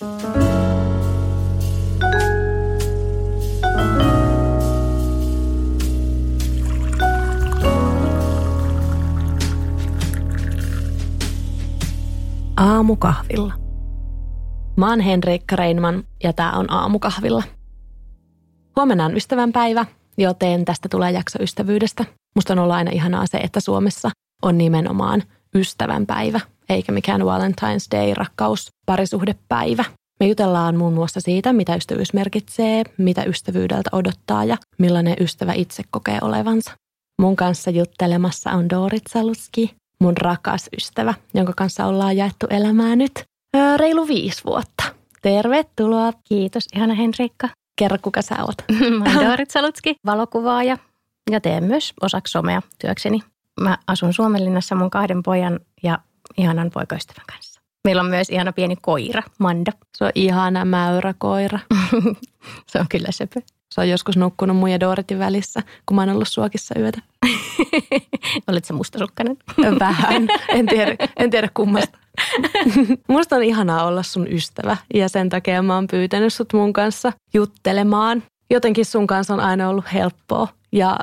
Aamukahvilla. Mä oon Henriikka Reinman ja tää on Aamukahvilla. Huomenna on ystävänpäivä, joten tästä tulee jakso ystävyydestä. Musta on ollut aina ihanaa se, että Suomessa on nimenomaan ystävänpäivä, eikä mikään Valentine's Day, rakkaus, parisuhdepäivä. Me jutellaan muun muassa siitä, mitä ystävyys merkitsee, mitä ystävyydeltä odottaa ja millainen ystävä itse kokee olevansa. Mun kanssa juttelemassa on Dorit Salutski, mun rakas ystävä, jonka kanssa ollaan jaettu elämää nyt öö, reilu viisi vuotta. Tervetuloa. Kiitos, ihana Henriikka. Kerro, kuka sä oot. Mä oon Dorit Salutski, valokuvaaja ja teen myös osaksi somea työkseni. Mä asun Suomenlinnassa mun kahden pojan ja ihanan poikaystävän kanssa. Meillä on myös ihana pieni koira, Manda. Se on ihana mäyräkoira. Se on kyllä söpö. Se on joskus nukkunut mun ja Doritin välissä, kun mä oon ollut suokissa yötä. Olet se mustasukkainen? Vähän. En tiedä, en tiedä kummasta. Musta on ihanaa olla sun ystävä ja sen takia mä oon pyytänyt sut mun kanssa juttelemaan. Jotenkin sun kanssa on aina ollut helppoa ja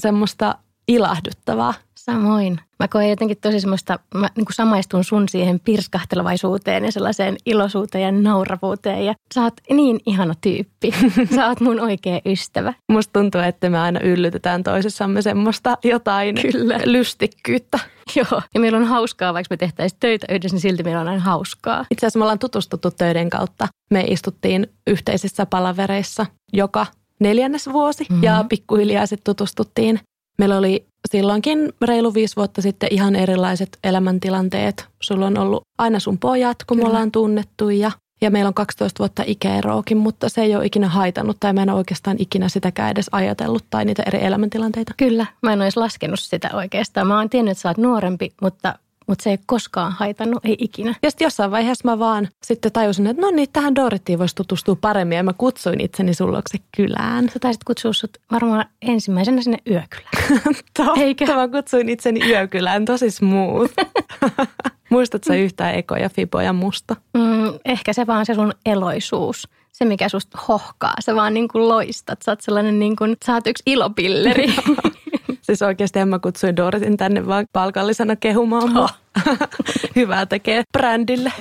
semmoista ilahduttavaa. Samoin. Mä koen jotenkin tosi semmoista, mä niin kuin samaistun sun siihen pirskahtelevaisuuteen ja sellaiseen iloisuuteen ja nauravuuteen. Ja sä oot niin ihana tyyppi. Sä oot mun oikea ystävä. Musta tuntuu, että me aina yllytetään toisessamme semmoista jotain Kyllä. lystikkyyttä. Joo. Ja meillä on hauskaa, vaikka me tehtäisiin töitä yhdessä, niin silti meillä on aina hauskaa. Itse asiassa me ollaan tutustuttu töiden kautta. Me istuttiin yhteisissä palavereissa joka neljännes vuosi mm-hmm. ja pikkuhiljaa sitten tutustuttiin. Meillä oli silloinkin reilu viisi vuotta sitten ihan erilaiset elämäntilanteet. Sulla on ollut aina sun pojat, kun Kyllä. me ollaan tunnettu ja, ja meillä on 12 vuotta ikäeroakin, mutta se ei ole ikinä haitannut tai mä en ole oikeastaan ikinä sitäkään edes ajatellut tai niitä eri elämäntilanteita. Kyllä, mä en ole edes laskenut sitä oikeastaan. Mä oon tiennyt, että sä oot nuorempi, mutta mutta se ei koskaan haitannut, ei ikinä. Ja sitten jossain vaiheessa mä vaan sitten tajusin, että no niin, tähän Dorittiin voisi tutustua paremmin ja mä kutsuin itseni sullokse kylään. Sä taisit kutsua sut varmaan ensimmäisenä sinne yökylään. Totta, Eikä? mä kutsuin itseni yökylään, tosi smooth. Muistatko sä yhtään ekoja, fiboja musta? Mm, ehkä se vaan se sun eloisuus se, mikä susta hohkaa. Sä vaan niin kuin loistat. Sä oot sellainen niin kuin, sä oot yksi ilopilleri. Siis oikeasti mä kutsuin Doritin tänne vaan palkallisena kehumaan oh. Hyvää tekee brändille.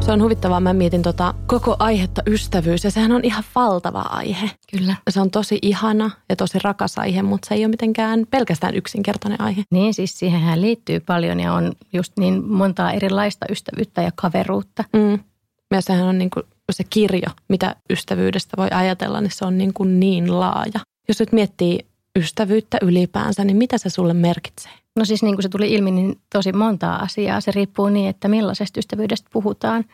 Se on huvittavaa. Mä mietin tota koko aihetta ystävyys ja sehän on ihan valtava aihe. Kyllä. Se on tosi ihana ja tosi rakas aihe, mutta se ei ole mitenkään pelkästään yksinkertainen aihe. Niin siis siihenhän liittyy paljon ja on just niin montaa erilaista ystävyyttä ja kaveruutta. Mm. Ja sehän on niin kuin se kirjo, mitä ystävyydestä voi ajatella, niin se on niin, kuin niin laaja. Jos nyt miettii ystävyyttä ylipäänsä, niin mitä se sulle merkitsee? No siis niin kuin se tuli ilmi, niin tosi montaa asiaa. Se riippuu niin, että millaisesta ystävyydestä puhutaan.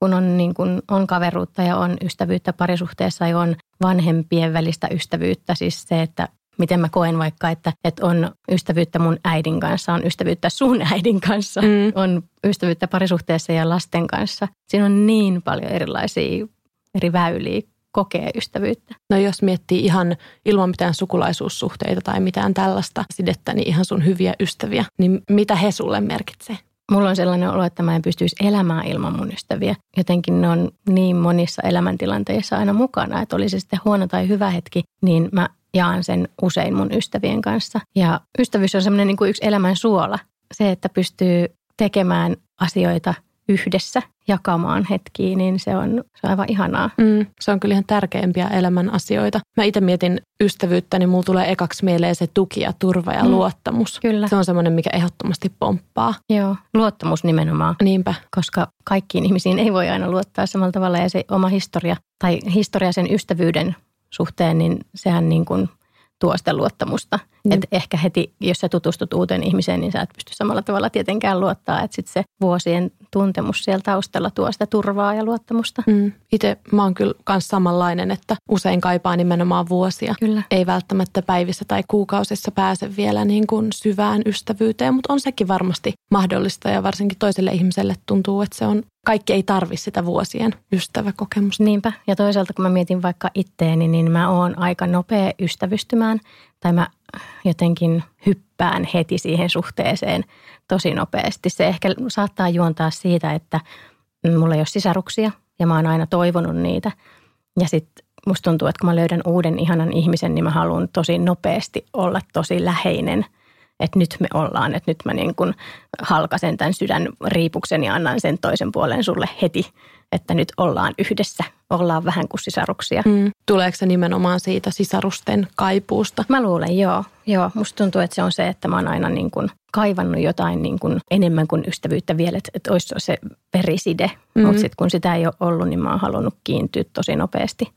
Kun on, niin kuin, on kaveruutta ja on ystävyyttä parisuhteessa ja on vanhempien välistä ystävyyttä. Siis se, että miten mä koen vaikka, että, että on ystävyyttä mun äidin kanssa, on ystävyyttä sun äidin kanssa, mm. on ystävyyttä parisuhteessa ja lasten kanssa. Siinä on niin paljon erilaisia eri väyliä kokee ystävyyttä. No jos miettii ihan ilman mitään sukulaisuussuhteita tai mitään tällaista sidettä, niin ihan sun hyviä ystäviä, niin mitä he sulle merkitsee? Mulla on sellainen olo, että mä en pystyisi elämään ilman mun ystäviä. Jotenkin ne on niin monissa elämäntilanteissa aina mukana, että oli se sitten huono tai hyvä hetki, niin mä jaan sen usein mun ystävien kanssa. Ja ystävyys on semmoinen niin kuin yksi elämän suola. Se, että pystyy tekemään asioita yhdessä jakamaan hetkiä, niin se on, se on aivan ihanaa. Mm, se on kyllä ihan tärkeimpiä elämän asioita. Mä itse mietin ystävyyttä, niin mulla tulee ekaksi mieleen se tuki ja turva ja mm, luottamus. Kyllä. Se on semmoinen, mikä ehdottomasti pomppaa. Joo, luottamus nimenomaan. Niinpä. Koska kaikkiin ihmisiin ei voi aina luottaa samalla tavalla ja se oma historia tai historia sen ystävyyden suhteen, niin sehän niin kuin tuo sitä luottamusta. Mm. Et ehkä heti, jos sä tutustut uuteen ihmiseen, niin sä et pysty samalla tavalla tietenkään luottaa. Että sitten se vuosien tuntemus siellä taustalla tuo sitä turvaa ja luottamusta. Mm. Itse mä oon kyllä myös samanlainen, että usein kaipaa nimenomaan vuosia. Kyllä. Ei välttämättä päivissä tai kuukausissa pääse vielä niin kuin syvään ystävyyteen, mutta on sekin varmasti mahdollista ja varsinkin toiselle ihmiselle tuntuu, että se on kaikki ei tarvi sitä vuosien ystäväkokemusta. Niinpä. Ja toisaalta kun mä mietin vaikka itteeni, niin mä oon aika nopea ystävystymään. Tai mä jotenkin hyppään heti siihen suhteeseen tosi nopeasti. Se ehkä saattaa juontaa siitä, että mulla ei ole sisaruksia ja mä oon aina toivonut niitä. Ja sitten musta tuntuu, että kun mä löydän uuden ihanan ihmisen, niin mä haluan tosi nopeasti olla tosi läheinen. Että nyt me ollaan, että nyt mä niin kuin halkasen tämän sydän riipuksen ja annan sen toisen puolen sulle heti, että nyt ollaan yhdessä, ollaan vähän kuin sisaruksia. Mm. Tuleeko se nimenomaan siitä sisarusten kaipuusta? Mä luulen, joo. joo. Musta tuntuu, että se on se, että mä oon aina niin kuin kaivannut jotain niin kuin enemmän kuin ystävyyttä vielä, että, että olisi se periside. Mm. Mutta sitten kun sitä ei ole ollut, niin mä oon halunnut kiintyä tosi nopeasti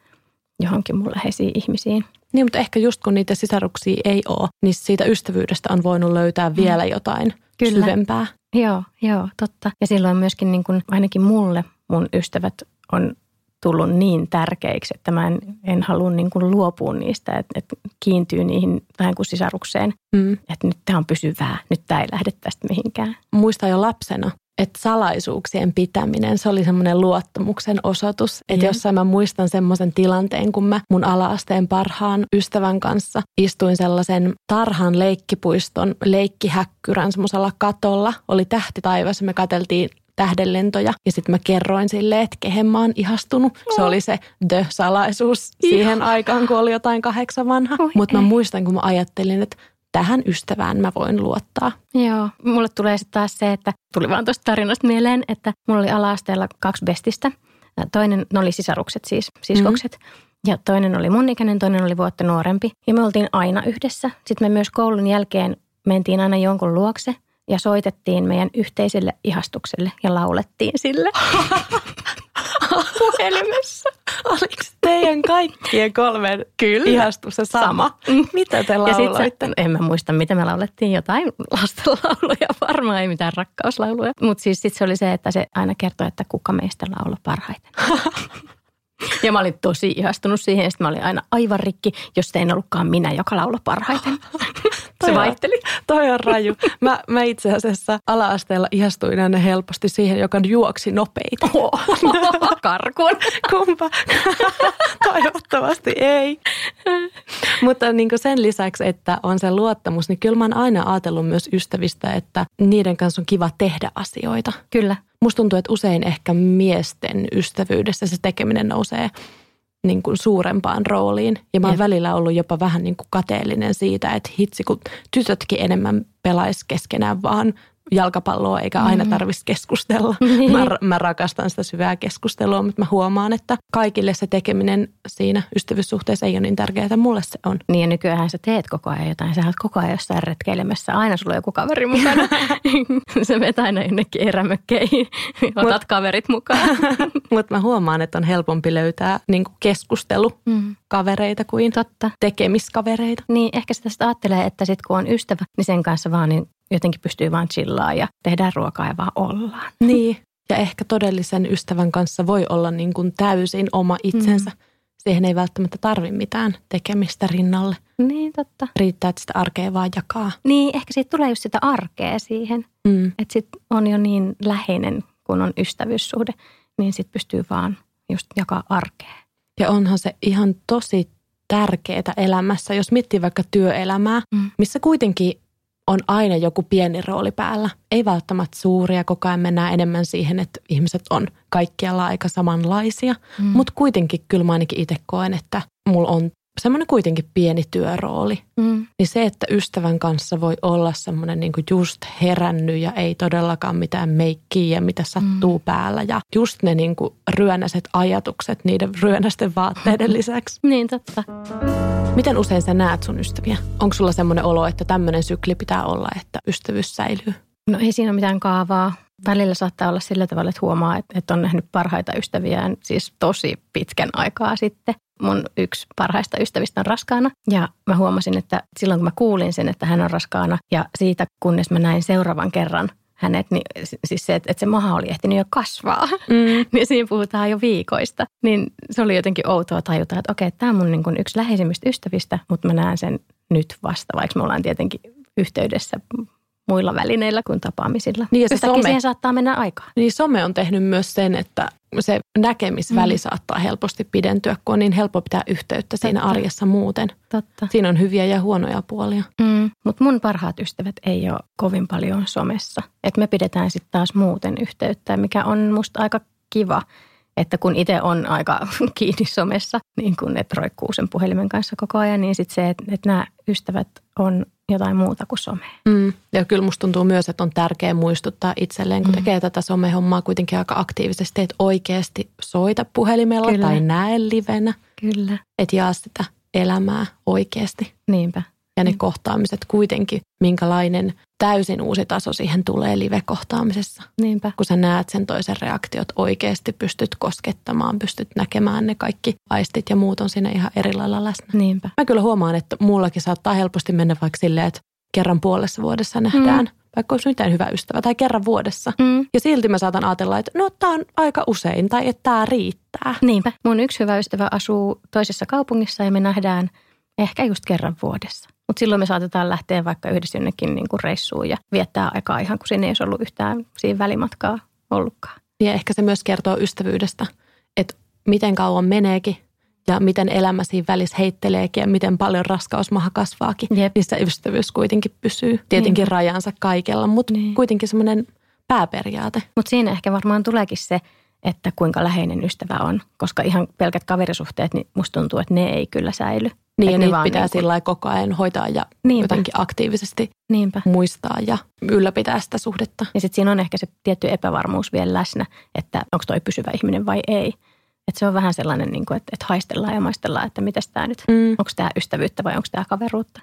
johonkin mun läheisiin ihmisiin. Niin, mutta ehkä just kun niitä sisaruksia ei ole, niin siitä ystävyydestä on voinut löytää mm. vielä jotain Kyllä. syvempää. Joo, joo, totta. Ja silloin myöskin niin kuin, ainakin mulle mun ystävät on tullut niin tärkeiksi, että mä en, en halua niin kuin luopua niistä, että, että kiintyy niihin vähän kuin sisarukseen. Mm. Että nyt tämä on pysyvää, nyt tämä ei lähde tästä mihinkään. Muistan jo lapsena, että salaisuuksien pitäminen, se oli semmoinen luottamuksen osoitus. Että jossain mä muistan semmoisen tilanteen, kun mä mun alaasteen parhaan ystävän kanssa istuin sellaisen tarhan leikkipuiston leikkihäkkyrän semmoisella katolla. Oli tähti taivassa, me kateltiin tähdenlentoja. Ja sitten mä kerroin sille, että kehen mä oon ihastunut. Se oli se the-salaisuus siihen aikaan, kun oli jotain kahdeksan vanha. Mutta mä muistan, kun mä ajattelin, että tähän ystävään mä voin luottaa. Joo, mulle tulee sitten taas se, että tuli vaan tuosta tarinasta mieleen, että mulla oli ala-asteella kaksi bestistä. Toinen, ne oli sisarukset siis, siskokset. Mm-hmm. Ja toinen oli mun ikäinen, toinen oli vuotta nuorempi. Ja me oltiin aina yhdessä. Sitten me myös koulun jälkeen mentiin aina jonkun luokse – ja soitettiin meidän yhteiselle ihastukselle ja laulettiin sille puhelimessa. Oliko teidän kaikkien kolmen Kyllä. ihastus se sama? sama. Mitä te lauloitte? Ja sitten, en mä muista, mitä me laulettiin. Jotain lastenlauluja, varmaan ei mitään rakkauslauluja. Mutta siis sitten se oli se, että se aina kertoi, että kuka meistä laulaa parhaiten. Ja mä olin tosi ihastunut siihen, että mä olin aina aivan rikki, jos ei ollutkaan minä, joka laula parhaiten. Se vaihteli. Toi on raju. Mä, mä itse asiassa ala-asteella ihastuin aina helposti siihen, joka juoksi nopeita. Oh, karkuun. Kumpa? Toivottavasti ei. Mutta niin sen lisäksi, että on se luottamus, niin kyllä mä oon aina ajatellut myös ystävistä, että niiden kanssa on kiva tehdä asioita. Kyllä. Musta tuntuu, että usein ehkä miesten ystävyydessä se tekeminen nousee niin kuin suurempaan rooliin. Ja mä oon välillä ollut jopa vähän niin kuin kateellinen siitä, että hitsi kun tytötkin enemmän pelaisi keskenään vaan jalkapalloa eikä aina mm. tarvitsisi keskustella. Niin. Mä, mä rakastan sitä syvää keskustelua, mutta mä huomaan, että kaikille se tekeminen siinä ystävyyssuhteessa ei ole niin tärkeää, mulle se on. Niin ja nykyään sä teet koko ajan jotain. Sä oot koko ajan jossain retkeilemässä. Aina sulla on joku kaveri mukana. sä menet aina jonnekin erämökkeihin. Otat Mut, kaverit mukaan. mutta mä huomaan, että on helpompi löytää niin keskustelu. Mm kavereita kuin Totta. tekemiskavereita. Niin, ehkä sitä sitten ajattelee, että sitten kun on ystävä, niin sen kanssa vaan niin jotenkin pystyy vaan chillaa ja tehdään ruokaa ja vaan ollaan. Niin, ja ehkä todellisen ystävän kanssa voi olla niin kuin täysin oma itsensä. Mm. Siihen ei välttämättä tarvi mitään tekemistä rinnalle. Niin, totta. Riittää, että sitä arkea vaan jakaa. Niin, ehkä siitä tulee just sitä arkea siihen. Mm. Että sitten on jo niin läheinen, kun on ystävyyssuhde, niin sitten pystyy vaan just jakaa arkea. Ja onhan se ihan tosi tärkeää elämässä, jos miettii vaikka työelämää, mm. missä kuitenkin on aina joku pieni rooli päällä. Ei välttämättä suuria, koko ajan mennään enemmän siihen, että ihmiset on kaikkialla aika samanlaisia. Mm. Mutta kuitenkin kyllä mä ainakin itse koen, että mulla on semmoinen kuitenkin pieni työrooli. Mm. Niin se, että ystävän kanssa voi olla semmoinen niin kuin just herännyt ja ei todellakaan mitään meikkiä ja mitä sattuu mm. päällä. Ja just ne niin kuin ryönäiset ajatukset niiden ryönäisten vaatteiden lisäksi. niin totta. Miten usein sä näet sun ystäviä? Onko sulla semmoinen olo, että tämmöinen sykli pitää olla, että ystävyys säilyy? No ei siinä ole mitään kaavaa. Välillä saattaa olla sillä tavalla, että huomaa, että on nähnyt parhaita ystäviään siis tosi pitkän aikaa sitten mun yksi parhaista ystävistä on raskaana. Ja mä huomasin, että silloin kun mä kuulin sen, että hän on raskaana ja siitä kunnes mä näin seuraavan kerran hänet, niin siis se, että se maha oli ehtinyt jo kasvaa, mm. niin siinä puhutaan jo viikoista. Niin se oli jotenkin outoa tajuta, että okei, tämä on mun niin kuin yksi läheisimmistä ystävistä, mutta mä näen sen nyt vasta, vaikka me ollaan tietenkin yhteydessä muilla välineillä kuin tapaamisilla. Niin ja se some, siihen saattaa mennä aikaa. Niin some on tehnyt myös sen, että se näkemisväli mm. saattaa helposti pidentyä, kun on niin helppo pitää yhteyttä Totta. siinä arjessa muuten. Totta. Siinä on hyviä ja huonoja puolia. Mm. Mutta mun parhaat ystävät ei ole kovin paljon somessa. Et me pidetään sitten taas muuten yhteyttä, mikä on musta aika kiva. Että kun itse on aika kiinni somessa, niin kun et roikkuu sen puhelimen kanssa koko ajan, niin sitten se, että, että nämä ystävät on jotain muuta kuin some. Mm. Ja kyllä musta tuntuu myös, että on tärkeää muistuttaa itselleen, kun mm. tekee tätä somehommaa kuitenkin aika aktiivisesti, että oikeasti soita puhelimella kyllä. tai näe livenä. Kyllä. Että jaa sitä elämää oikeasti. Niinpä. Ja ne mm. kohtaamiset kuitenkin, minkälainen täysin uusi taso siihen tulee live-kohtaamisessa. Niinpä. Kun sä näet sen toisen reaktiot, oikeasti pystyt koskettamaan, pystyt näkemään ne kaikki aistit ja muut on siinä ihan eri lailla läsnä. Niinpä. Mä kyllä huomaan, että mullakin saattaa helposti mennä vaikka silleen, että kerran puolessa vuodessa nähdään. Mm. Vaikka olisi mitään hyvä ystävä tai kerran vuodessa. Mm. Ja silti mä saatan ajatella, että no tämä on aika usein tai että tämä riittää. Niinpä. Mun yksi hyvä ystävä asuu toisessa kaupungissa ja me nähdään ehkä just kerran vuodessa. Mutta silloin me saatetaan lähteä vaikka yhdessä jonnekin niin kuin reissuun ja viettää aikaa ihan kuin sinne ei olisi ollut yhtään siinä välimatkaa ollutkaan. Ja ehkä se myös kertoo ystävyydestä, että miten kauan meneekin ja miten elämä siinä välissä heitteleekin ja miten paljon raskausmaha kasvaakin. Jep. Niin se ystävyys kuitenkin pysyy. Tietenkin niin. rajansa kaikella, mutta niin. kuitenkin semmoinen pääperiaate. Mutta siinä ehkä varmaan tuleekin se, että kuinka läheinen ystävä on. Koska ihan pelkät kaverisuhteet, niin musta tuntuu, että ne ei kyllä säily. Niin, ja niitä pitää niin kuin... sillä koko ajan hoitaa ja Niinpä. jotenkin aktiivisesti Niinpä. muistaa ja ylläpitää sitä suhdetta. Ja sitten siinä on ehkä se tietty epävarmuus vielä läsnä, että onko toi pysyvä ihminen vai ei. Että se on vähän sellainen, niin kuin, että, että haistellaan ja maistellaan, että mitä tämä nyt, mm. onko tämä ystävyyttä vai onko tämä kaveruutta.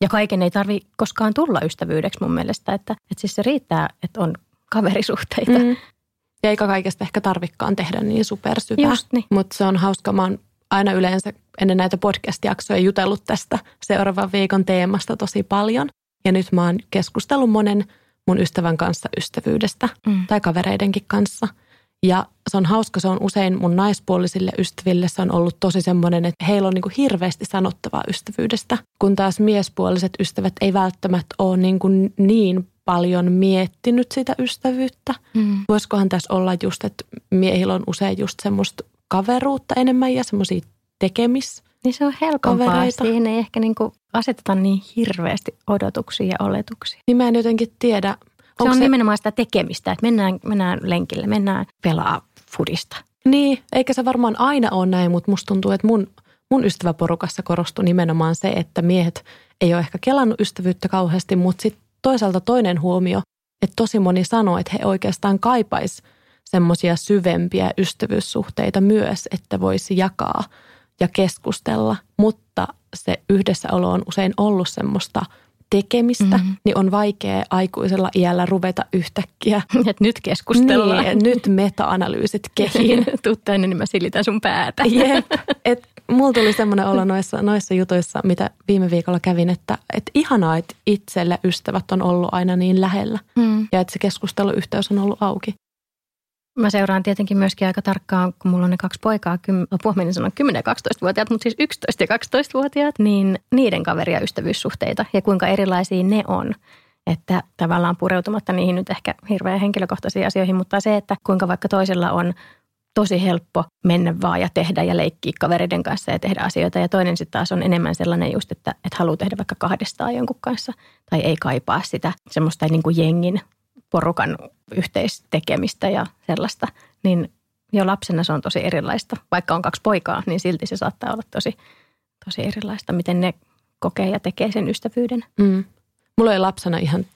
Ja kaiken ei tarvi koskaan tulla ystävyydeksi mun mielestä, että, että siis se riittää, että on kaverisuhteita. Mm. Ja eikä kaikesta ehkä tarvikkaan tehdä niin supersyvää. niin. Mutta se on hauska. Mä oon aina yleensä ennen näitä podcast-jaksoja jutellut tästä seuraavan viikon teemasta tosi paljon. Ja nyt mä oon keskustellut monen mun ystävän kanssa ystävyydestä mm. tai kavereidenkin kanssa. Ja se on hauska, se on usein mun naispuolisille ystäville se on ollut tosi semmoinen, että heillä on niin kuin hirveästi sanottavaa ystävyydestä, kun taas miespuoliset ystävät ei välttämättä ole niin, kuin niin paljon miettinyt sitä ystävyyttä. Mm. Voisikohan tässä olla just, että miehillä on usein just semmoista kaveruutta enemmän ja semmoisia tekemis. Niin se on helpompaa. Kavereita. Siihen ei ehkä niin kuin aseteta niin hirveästi odotuksia ja oletuksia. Niin mä en jotenkin tiedä. Se on se... nimenomaan sitä tekemistä, että mennään, mennään lenkille, mennään pelaa fudista. Niin, eikä se varmaan aina ole näin, mutta musta tuntuu, että mun, mun ystäväporukassa korostuu nimenomaan se, että miehet ei ole ehkä kelannut ystävyyttä kauheasti, mutta sitten toisaalta toinen huomio, että tosi moni sanoo, että he oikeastaan kaipais semmoisia syvempiä ystävyyssuhteita myös, että voisi jakaa ja keskustella, mutta se yhdessäolo on usein ollut semmoista tekemistä, mm-hmm. niin on vaikea aikuisella iällä ruveta yhtäkkiä. Et nyt keskustellaan. Niin, nyt meta-analyysit kehiin. Tuu tänne, niin mä silitän sun päätä. Jep. Et mulla tuli semmoinen olo noissa, noissa jutuissa, mitä viime viikolla kävin, että et ihanaa, että itselle ystävät on ollut aina niin lähellä. Mm. Ja että se keskusteluyhteys on ollut auki. Mä seuraan tietenkin myöskin aika tarkkaan, kun mulla on ne kaksi poikaa, apua menin sanoa 10 ja 12-vuotiaat, mutta siis 11 ja 12-vuotiaat, niin niiden kaveri- ja ystävyyssuhteita ja kuinka erilaisia ne on. Että tavallaan pureutumatta niihin nyt ehkä hirveän henkilökohtaisiin asioihin, mutta se, että kuinka vaikka toisella on tosi helppo mennä vaan ja tehdä ja leikkiä kavereiden kanssa ja tehdä asioita. Ja toinen sitten taas on enemmän sellainen just, että, että haluaa tehdä vaikka kahdestaan jonkun kanssa tai ei kaipaa sitä semmoista niin kuin jengin porukan yhteistekemistä ja sellaista, niin jo lapsena se on tosi erilaista. Vaikka on kaksi poikaa, niin silti se saattaa olla tosi, tosi erilaista, miten ne kokee ja tekee sen ystävyyden. Mm. Mulla oli lapsena ihan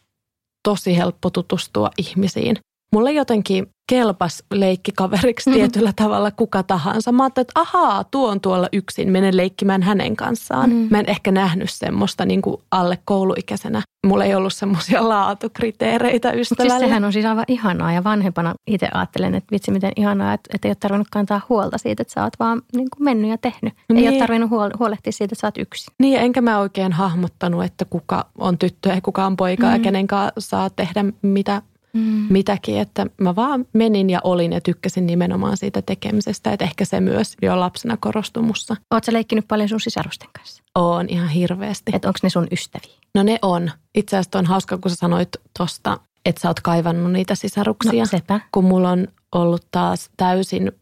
tosi helppo tutustua ihmisiin. Mulle jotenkin kelpas leikkikaveriksi mm-hmm. tietyllä tavalla kuka tahansa. Mä ajattelin, että ahaa, tuo on tuolla yksin, menen leikkimään hänen kanssaan. Mm-hmm. Mä en ehkä nähnyt semmoista niin kuin alle kouluikäisenä. Mulla ei ollut semmoisia laatukriteereitä ystävälle. Siis sehän on siis aivan ihanaa ja vanhempana itse ajattelen, että vitsi miten ihanaa, että, että ei ole tarvinnut kantaa huolta siitä, että sä oot vaan niin kuin mennyt ja tehnyt. Niin. Ei ole niin. tarvinnut huolehtia siitä, että sä oot yksin. Niin, enkä mä oikein hahmottanut, että kuka on tyttö ja kuka on poika mm. ja kenen kanssa saa tehdä mitä mm. mitäkin, että mä vaan menin ja olin ja tykkäsin nimenomaan siitä tekemisestä, että ehkä se myös jo lapsena korostui mussa. Oletko leikkinyt paljon sun sisarusten kanssa? Oon ihan hirveästi. Että onko ne sun ystäviä? No ne on. Itse asiassa on hauska, kun sä sanoit tosta, että sä oot kaivannut niitä sisaruksia. No sepä. Kun mulla on ollut taas täysin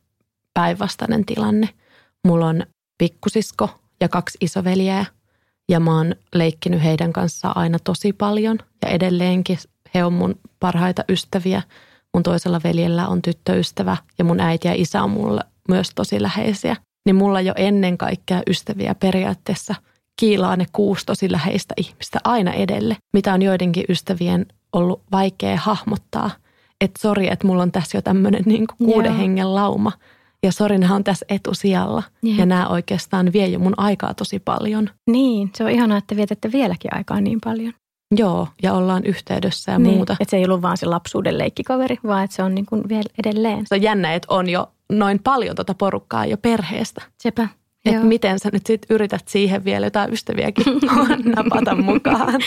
päinvastainen tilanne. Mulla on pikkusisko ja kaksi isoveliää ja mä oon leikkinyt heidän kanssaan aina tosi paljon ja edelleenkin he on mun parhaita ystäviä, mun toisella veljellä on tyttöystävä ja mun äiti ja isä on mulle myös tosi läheisiä. Niin mulla jo ennen kaikkea ystäviä periaatteessa kiilaa ne kuusi tosi läheistä ihmistä aina edelle, mitä on joidenkin ystävien ollut vaikea hahmottaa. Että sori, että mulla on tässä jo tämmöinen niin kuuden Joo. hengen lauma. Ja sori, nämä on tässä etusijalla. Yeah. Ja nämä oikeastaan vie jo mun aikaa tosi paljon. Niin, se on ihanaa, että vietätte vieläkin aikaa niin paljon. Joo, ja ollaan yhteydessä ja niin, muuta. Että se ei ollut vaan se lapsuuden leikkikaveri, vaan että se on niin kuin vielä edelleen. Se on jännä, että on jo noin paljon tuota porukkaa jo perheestä. Sepä. Että miten sä nyt sit yrität siihen vielä jotain ystäviäkin napata mukaan.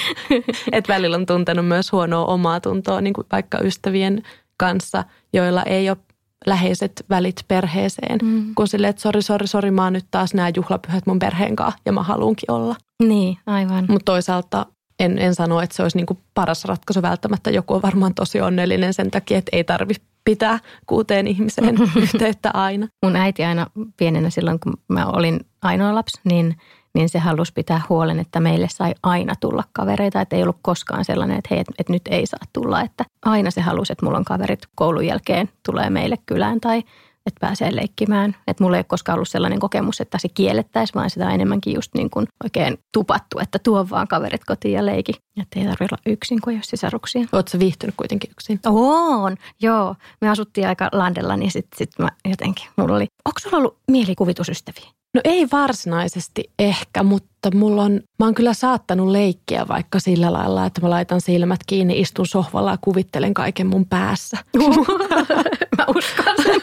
Että välillä on tuntenut myös huonoa omaa tuntoa, niin kuin vaikka ystävien kanssa, joilla ei ole läheiset välit perheeseen. Mm. Kun silleen, että sori, sori, sori, mä oon nyt taas nämä juhlapyhät mun perheen kanssa ja mä haluunkin olla. Niin, aivan. Mutta toisaalta en, en sano, että se olisi niin kuin paras ratkaisu välttämättä. Joku on varmaan tosi onnellinen sen takia, että ei tarvitse pitää kuuteen ihmiseen yhteyttä aina. Mun äiti aina pienenä silloin, kun mä olin ainoa lapsi, niin, niin se halusi pitää huolen, että meille sai aina tulla kavereita. Että ei ollut koskaan sellainen, että hei, että, että nyt ei saa tulla. Että aina se halusi, että mulla on kaverit koulun jälkeen tulee meille kylään tai että pääsee leikkimään. Että mulla ei ole koskaan ollut sellainen kokemus, että se kiellettäisiin, vaan sitä on enemmänkin just niin kuin oikein tupattu, että tuo vaan kaverit kotiin ja leiki. Että ei tarvitse olla yksin, kun ei ole sisaruksia. Oletko viihtynyt kuitenkin yksin? On, joo. Me asuttiin aika landella, niin sitten sit mä jotenkin, mulla oli, onko sulla ollut mielikuvitusystäviä? No ei varsinaisesti ehkä, mutta mulla on, mä oon kyllä saattanut leikkiä vaikka sillä lailla, että mä laitan silmät kiinni, istun sohvalla ja kuvittelen kaiken mun päässä. mä uskon sen.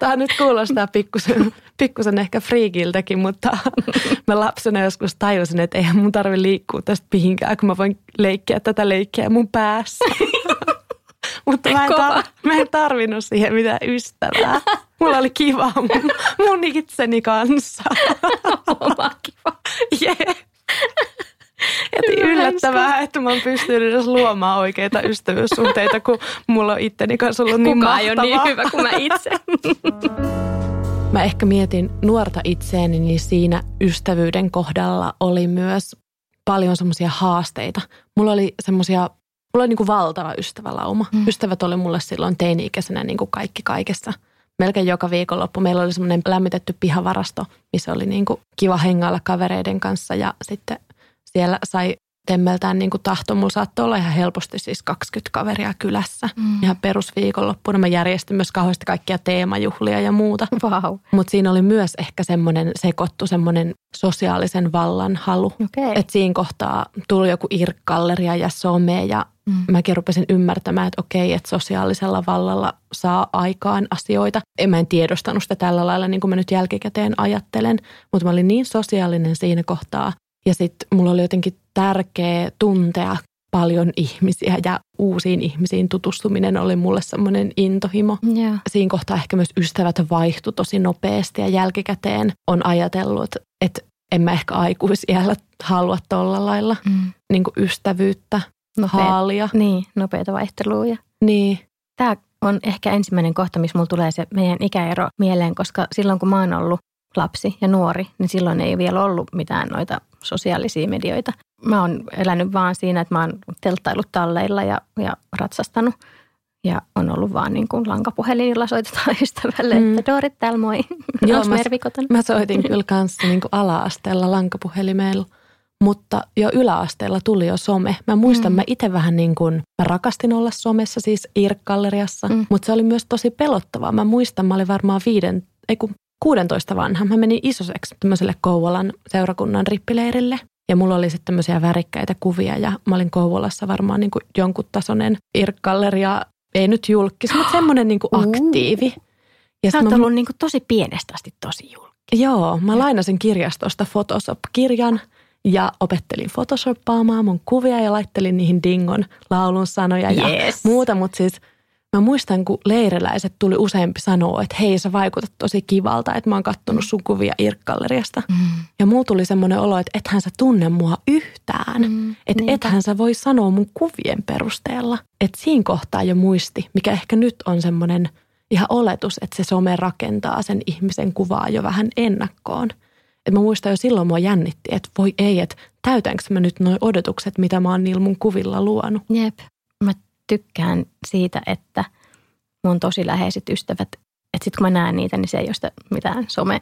Tämä nyt kuulostaa pikkusen, pikkusen ehkä friikiltäkin, mutta mä lapsena joskus tajusin, että eihän mun tarvi liikkua tästä mihinkään, kun mä voin leikkiä tätä leikkiä mun päässä. Mutta mä en, tar- mä en tarvinnut siihen mitään ystävää. Mulla oli kiva mun, mun itseni kanssa. Oma kiva. Yeah. Ja yllättävää, että mä oon pystynyt edes luomaan oikeita ystävyyssuhteita, kun mulla on itteni kanssa ollut niin Kukaan ei ole niin hyvä kuin mä itse. Mä ehkä mietin nuorta itseäni, niin siinä ystävyyden kohdalla oli myös paljon semmoisia haasteita. Mulla oli semmoisia, mulla oli niin kuin valtava ystävälauma. Mm. Ystävät oli mulle silloin teini-ikäisenä niin kuin kaikki kaikessa. Melkein joka viikonloppu meillä oli semmoinen lämmitetty pihavarasto, missä oli niin kuin kiva hengailla kavereiden kanssa ja sitten siellä sai temmeltään niin kuin tahto. Mulla saattoi olla ihan helposti siis 20 kaveria kylässä. Mm. Ihan perusviikonloppuna. Mä järjestin myös kauheasti kaikkia teemajuhlia ja muuta. Wow. Mutta siinä oli myös ehkä semmoinen sekoittu semmoinen sosiaalisen vallan halu. Okay. Että siinä kohtaa tuli joku irkkalleria ja some ja mm. mäkin rupesin ymmärtämään, että okei, että sosiaalisella vallalla saa aikaan asioita. En mä en tiedostanut sitä tällä lailla, niin kuin mä nyt jälkikäteen ajattelen, mutta mä olin niin sosiaalinen siinä kohtaa, ja sitten mulla oli jotenkin tärkeä tuntea paljon ihmisiä ja uusiin ihmisiin tutustuminen oli mulle semmoinen intohimo. Yeah. Siinä kohtaa ehkä myös ystävät vaihtui tosi nopeasti ja jälkikäteen on ajatellut, että en mä ehkä aikuisiellä halua tuolla lailla mm. niin kuin ystävyyttä Nopeet, haalia. Niin, nopeita vaihteluja. Niin. Tämä on ehkä ensimmäinen kohta, missä mulla tulee se meidän ikäero mieleen, koska silloin kun mä oon ollut lapsi ja nuori, niin silloin ei vielä ollut mitään noita sosiaalisia medioita. Mä oon elänyt vaan siinä, että mä oon telttailut talleilla ja, ja ratsastanut. Ja on ollut vaan niin kuin lankapuhelinilla soitetaan ystävälle, mm. että Dorit täällä moi. Joo, mä, mä soitin kyllä kanssa niin kuin ala-asteella lankapuhelimella. Mutta jo yläasteella tuli jo some. Mä muistan, mm. mä itse vähän niin kuin, mä rakastin olla somessa, siis IRK-galleriassa, mm. mutta se oli myös tosi pelottavaa. Mä muistan, mä olin varmaan viiden, ei kun 16 vanha. Mä menin isoseksi tämmöiselle Kouvolan seurakunnan rippileirille. Ja mulla oli sitten tämmöisiä värikkäitä kuvia ja mä olin Kouvolassa varmaan niin kuin jonkun tasoinen irkkalleria, ei nyt julkis, mutta semmoinen niin kuin aktiivi. Ja Sä oot mä, ollut niin kuin tosi pienestä asti tosi julkis. Joo, mä lainasin kirjastosta Photoshop-kirjan ja opettelin photoshoppaamaan mun kuvia ja laittelin niihin Dingon laulun sanoja ja yes. muuta. Mutta siis Mä muistan, kun leiriläiset tuli useampi sanoa, että hei sä vaikutat tosi kivalta, että mä oon kattonut sun kuvia Irkkalleriasta. Mm. Ja muu tuli semmoinen olo, että ethän sä tunne mua yhtään. Mm, että ethän sä voi sanoa mun kuvien perusteella. Että siinä kohtaa jo muisti, mikä ehkä nyt on semmoinen ihan oletus, että se some rakentaa sen ihmisen kuvaa jo vähän ennakkoon. Et mä muistan jo silloin mua jännitti, että voi ei, että täytänkö mä nyt nuo odotukset, mitä mä oon niillä mun kuvilla luonut. Jep. Mä tykkään siitä, että mun tosi läheiset ystävät. Että sitten kun mä näen niitä, niin se ei ole sitä mitään some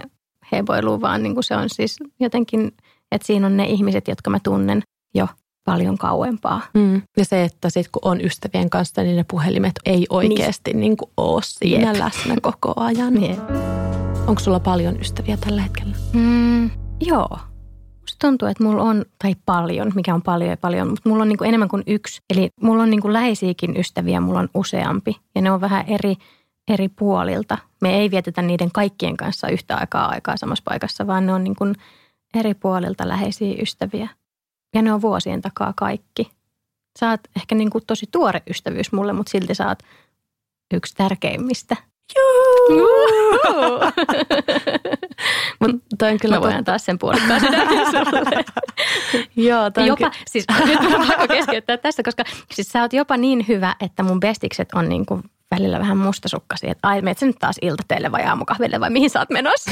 heboilua, vaan niin kuin se on siis jotenkin, että siinä on ne ihmiset, jotka mä tunnen jo paljon kauempaa. Mm. Ja se, että sit kun on ystävien kanssa, niin ne puhelimet ei oikeasti niin. Niin kuin ole siinä Jep. läsnä koko ajan. Jep. Onko sulla paljon ystäviä tällä hetkellä? Mm, joo. Musta tuntuu, että mulla on, tai paljon, mikä on paljon ja paljon, mutta mulla on niin kuin enemmän kuin yksi. Eli mulla on niin kuin läheisiäkin ystäviä, mulla on useampi. Ja ne on vähän eri, eri puolilta. Me ei vietetä niiden kaikkien kanssa yhtä aikaa aikaa samassa paikassa, vaan ne on niin kuin eri puolilta läheisiä ystäviä. Ja ne on vuosien takaa kaikki. Oot ehkä niin kuin tosi tuore ystävyys mulle, mutta silti oot yksi tärkeimmistä. Mutta toi on kyllä... Mä voin taas sen puolikkaan Joo, toi jopa, kyllä... siis nyt mä pakko keskeyttää tästä, koska siis sä oot jopa niin hyvä, että mun bestikset on niin kuin välillä vähän mustasukkaisia, että ai meet sä nyt taas iltateille vai aamukahville vai mihin sä oot menossa?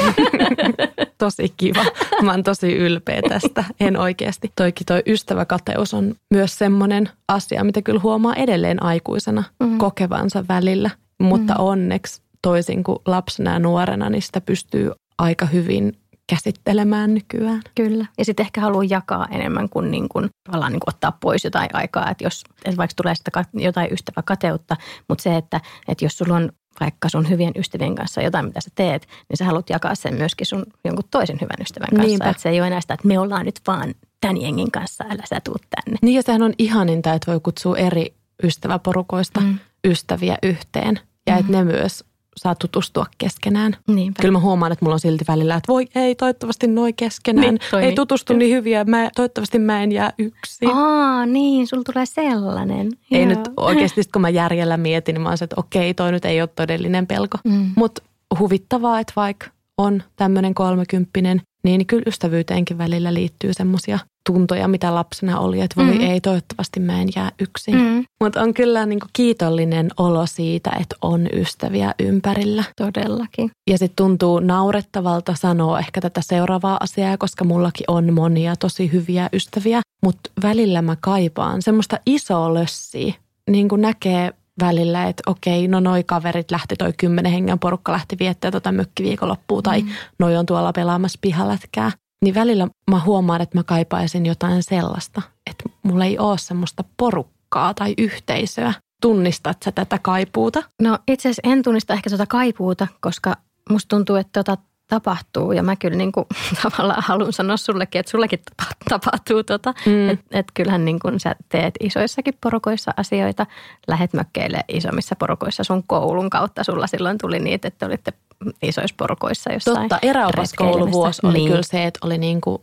tosi kiva. Mä oon tosi ylpeä tästä. En oikeasti. Toikin toi ystäväkateus on myös semmoinen asia, mitä kyllä huomaa edelleen aikuisena mm. kokevansa välillä. Mutta mm. onneksi toisin kuin lapsena ja nuorena, niin sitä pystyy aika hyvin käsittelemään nykyään. Kyllä. Ja sitten ehkä haluaa jakaa enemmän kuin, niin kuin, tavallaan niin kuin ottaa pois jotain aikaa. Että jos että vaikka tulee sitä jotain ystäväkateutta, mutta se, että, että jos sulla on vaikka sun hyvien ystävien kanssa jotain, mitä sä teet, niin sä haluat jakaa sen myöskin sun jonkun toisen hyvän ystävän kanssa. Niinpä. Että se ei ole enää sitä, että me ollaan nyt vaan tämän jengin kanssa, älä sä tuu tänne. Niin ja sehän on ihaninta, että voi kutsua eri ystäväporukoista mm. ystäviä yhteen. Ja mm. että ne myös saa tutustua keskenään. Niinpä. Kyllä mä huomaan, että mulla on silti välillä, että voi ei, toivottavasti noi keskenään. Niin, ei tutustu niin hyviä, mä, toivottavasti mä en jää yksin. Aa, niin, sulla tulee sellainen. Ei Joo. nyt oikeasti, kun mä järjellä mietin, niin mä oon että okei, toi nyt ei ole todellinen pelko. Mm. Mutta huvittavaa, että vaikka on tämmöinen kolmekymppinen, niin kyllä ystävyyteenkin välillä liittyy semmoisia tuntoja, mitä lapsena oli, että voi mm. ei, toivottavasti mä en jää yksin. Mm. Mutta on kyllä niin kuin kiitollinen olo siitä, että on ystäviä ympärillä. Todellakin. Ja sitten tuntuu naurettavalta sanoa ehkä tätä seuraavaa asiaa, koska mullakin on monia tosi hyviä ystäviä, mutta välillä mä kaipaan semmoista isoa lössiä, niin kuin näkee välillä, että okei, no noi kaverit lähti, toi kymmenen hengen porukka lähti viettää tota mökkiviikonloppua tai mm. noi on tuolla pelaamassa pihalätkää. Niin välillä mä huomaan, että mä kaipaisin jotain sellaista, että mulla ei ole semmoista porukkaa tai yhteisöä. Tunnistat sä tätä kaipuuta? No itse asiassa en tunnista ehkä tuota kaipuuta, koska musta tuntuu, että tota tapahtuu ja mä kyllä niin kuin, tavallaan haluan sanoa sullekin, että sullekin tapahtuu tota. Mm. Että et kyllähän niin kuin sä teet isoissakin porukoissa asioita, lähet mökkeille isommissa porukoissa sun koulun kautta. Sulla silloin tuli niitä, että olitte isoissa porukoissa jossain Totta, eräopaskouluvuosi oli niin. kyllä se, että oli niin kuin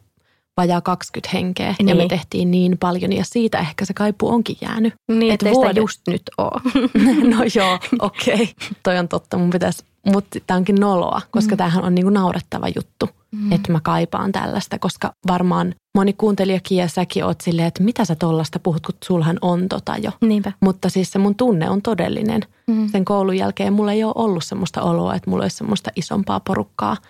vajaa 20 henkeä niin. ja me niin. tehtiin niin paljon ja siitä ehkä se kaipuu onkin jäänyt. Niin, että vuodet... just nyt ole. no joo, okei. Okay. Toi on totta. Mun pitäisi mutta tämä onkin noloa, koska mm. tämähän on niinku naurettava juttu, mm. että mä kaipaan tällaista, koska varmaan moni kuuntelijakin ja säkin oot silleen, että mitä sä tollasta puhut, kun sulhan on tota jo. Niinpä. Mutta siis se mun tunne on todellinen. Mm. Sen koulun jälkeen mulla ei ole ollut semmoista oloa, että mulla olisi semmoista isompaa porukkaa –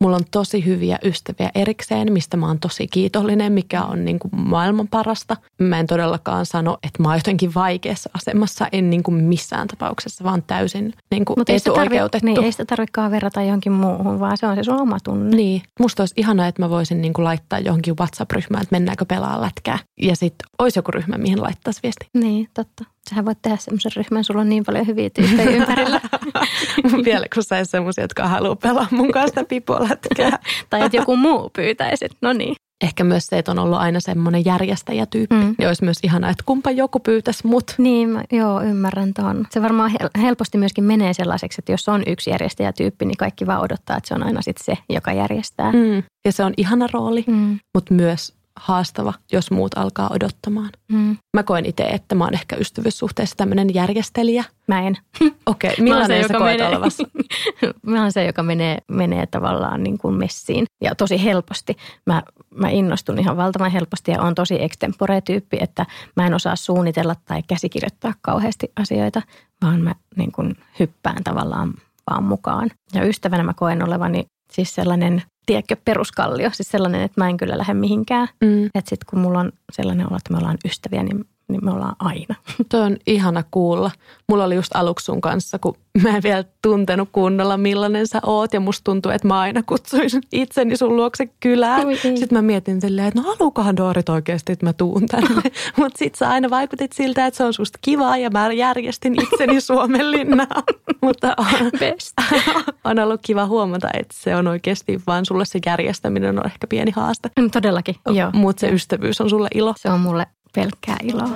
Mulla on tosi hyviä ystäviä erikseen, mistä mä oon tosi kiitollinen, mikä on niin kuin maailman parasta. Mä en todellakaan sano, että mä oon jotenkin vaikeassa asemassa, en niin kuin missään tapauksessa, vaan täysin niin kuin Mut etuoikeutettu. Niin, ei sitä tarvitsekaan verrata johonkin muuhun, vaan se on se sun oma tunne. Niin. Musta olisi ihanaa, että mä voisin niin kuin laittaa johonkin WhatsApp-ryhmään, että mennäänkö pelaa lätkää. Ja sitten olisi joku ryhmä, mihin laittaisi viesti. Niin, totta. Sähän voit tehdä semmoisen ryhmän, sulla on niin paljon hyviä tyyppejä ympärillä. Vielä kun saisi semmoisia, jotka haluaa pelaa mun kanssa pipolätkää. tai että joku muu pyytäisi, no niin. Ehkä myös se, että on ollut aina semmoinen järjestäjätyyppi. Mm. Ja olisi myös ihanaa, että kumpa joku pyytäisi mut. Niin, mä, joo, ymmärrän tuon. Se varmaan helposti myöskin menee sellaiseksi, että jos on yksi järjestäjätyyppi, niin kaikki vaan odottaa, että se on aina sitten se, joka järjestää. Mm. Ja se on ihana rooli, mm. mutta myös haastava, jos muut alkaa odottamaan. Mm. Mä koen itse, että mä oon ehkä ystävyyssuhteessa tämmöinen järjestelijä. Mä en. Okei, okay, millainen se, sä koet menee, olevassa? mä oon se, joka menee, menee tavallaan niin kuin messiin ja tosi helposti. Mä, mä innostun ihan valtavan helposti ja on tosi extempore-tyyppi, että mä en osaa suunnitella tai käsikirjoittaa kauheasti asioita, vaan mä niin kuin hyppään tavallaan vaan mukaan. Ja ystävänä mä koen olevani siis sellainen tiedätkö, peruskallio. Siis sellainen, että mä en kyllä lähde mihinkään. Mm. Että sitten kun mulla on sellainen olo, että me ollaan ystäviä, niin niin me ollaan aina. Toi on ihana kuulla. Mulla oli just aluksi sun kanssa, kun mä en vielä tuntenut kunnolla millainen sä oot. Ja musta tuntuu, että mä aina kutsuisin itseni sun luokse kylään. Oi, ei. Sitten mä mietin silleen, että no haluukohan Doorit oikeasti, että mä tuun tänne. Mutta sit sä aina vaikutit siltä, että se on susta kivaa ja mä järjestin itseni Suomenlinnaan. Mutta on, Best. on ollut kiva huomata, että se on oikeasti vaan sulle se järjestäminen on ehkä pieni haaste. Mm, Todellakin, joo. Mutta se ystävyys on sulle ilo. Se on mulle pelkkää iloa.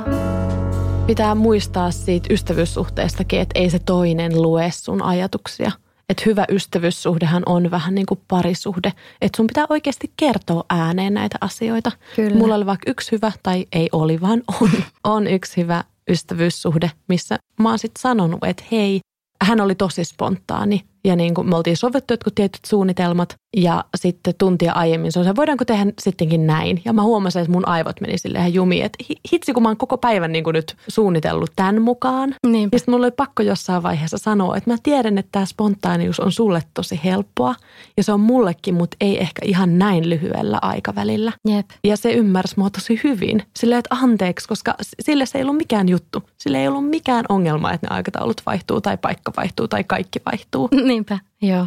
Pitää muistaa siitä ystävyyssuhteestakin, että ei se toinen lue sun ajatuksia. Että hyvä ystävyyssuhdehan on vähän niin kuin parisuhde. Että sun pitää oikeasti kertoa ääneen näitä asioita. Kyllä. Mulla oli vaikka yksi hyvä, tai ei oli, vaan on, on yksi hyvä ystävyyssuhde, missä mä oon sitten sanonut, että hei, hän oli tosi spontaani. Ja niin kuin me oltiin sovittu jotkut tietyt suunnitelmat ja sitten tuntia aiemmin se on se, voidaanko tehdä sittenkin näin. Ja mä huomasin, että mun aivot meni silleen jumiin, että hi- hitsi kun mä oon koko päivän niin kuin nyt suunnitellut tämän mukaan. Niinpä. Ja sitten mulla oli pakko jossain vaiheessa sanoa, että mä tiedän, että tämä spontaanius on sulle tosi helppoa. Ja se on mullekin, mutta ei ehkä ihan näin lyhyellä aikavälillä. Jep. Ja se ymmärsi mua tosi hyvin. Silleen, että anteeksi, koska sille se ei ollut mikään juttu. Sille ei ollut mikään ongelma, että ne aikataulut vaihtuu tai paikka vaihtuu tai kaikki vaihtuu. Niinpä, joo.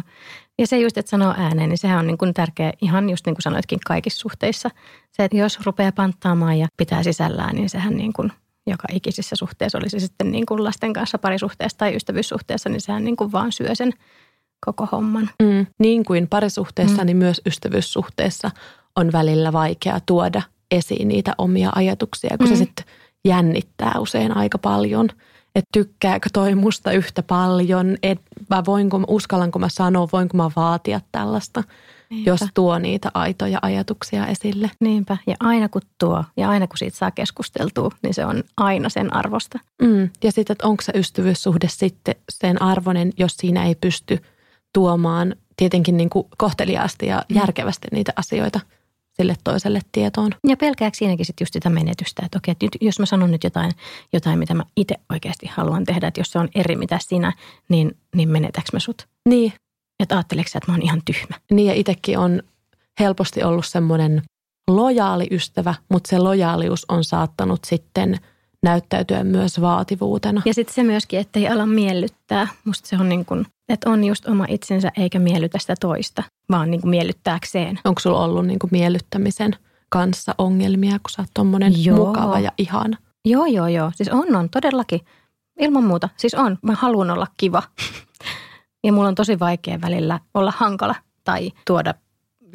Ja se just, että sanoo ääneen, niin sehän on niin kuin tärkeä ihan just niin kuin sanoitkin kaikissa suhteissa. Se, että jos rupeaa panttaamaan ja pitää sisällään, niin sehän niin kuin joka ikisessä suhteessa, oli se sitten niin kuin lasten kanssa parisuhteessa tai ystävyyssuhteessa, niin sehän niin kuin vaan syö sen koko homman. Mm. Niin kuin parisuhteessa, mm. niin myös ystävyyssuhteessa on välillä vaikea tuoda esiin niitä omia ajatuksia, kun mm. se sitten jännittää usein aika paljon. Että tykkääkö toi musta yhtä paljon, et, vai voinko, uskallanko mä sanoa, voinko mä vaatia tällaista, Niinpä. jos tuo niitä aitoja ajatuksia esille. Niinpä. Ja aina kun tuo ja aina kun siitä saa keskusteltua, niin se on aina sen arvosta. Mm. Ja sitten, että onko se ystävyyssuhde sitten sen arvoinen, jos siinä ei pysty tuomaan tietenkin niin kuin kohteliaasti ja järkevästi niitä asioita sille toiselle tietoon. Ja pelkääkö siinäkin sitten just sitä menetystä, että okei, että nyt, jos mä sanon nyt jotain, jotain, mitä mä itse oikeasti haluan tehdä, että jos se on eri mitä sinä, niin, niin menetäks mä sut? Niin, Että ajatteleeko sä, että mä oon ihan tyhmä? niin ja itsekin on helposti ollut semmoinen lojaali ystävä, mutta se lojaalius on saattanut sitten näyttäytyä myös vaativuutena. Ja sitten se myöskin, että ei ala miellyttää. Musta se on niin kuin, että on just oma itsensä eikä miellytä sitä toista, vaan niin kuin miellyttääkseen. Onko sulla ollut niin kuin miellyttämisen kanssa ongelmia, kun sä oot tommonen Joo. mukava ja ihana? Joo, joo, joo. Siis on, on todellakin. Ilman muuta. Siis on. Mä haluan olla kiva. ja mulla on tosi vaikea välillä olla hankala tai tuoda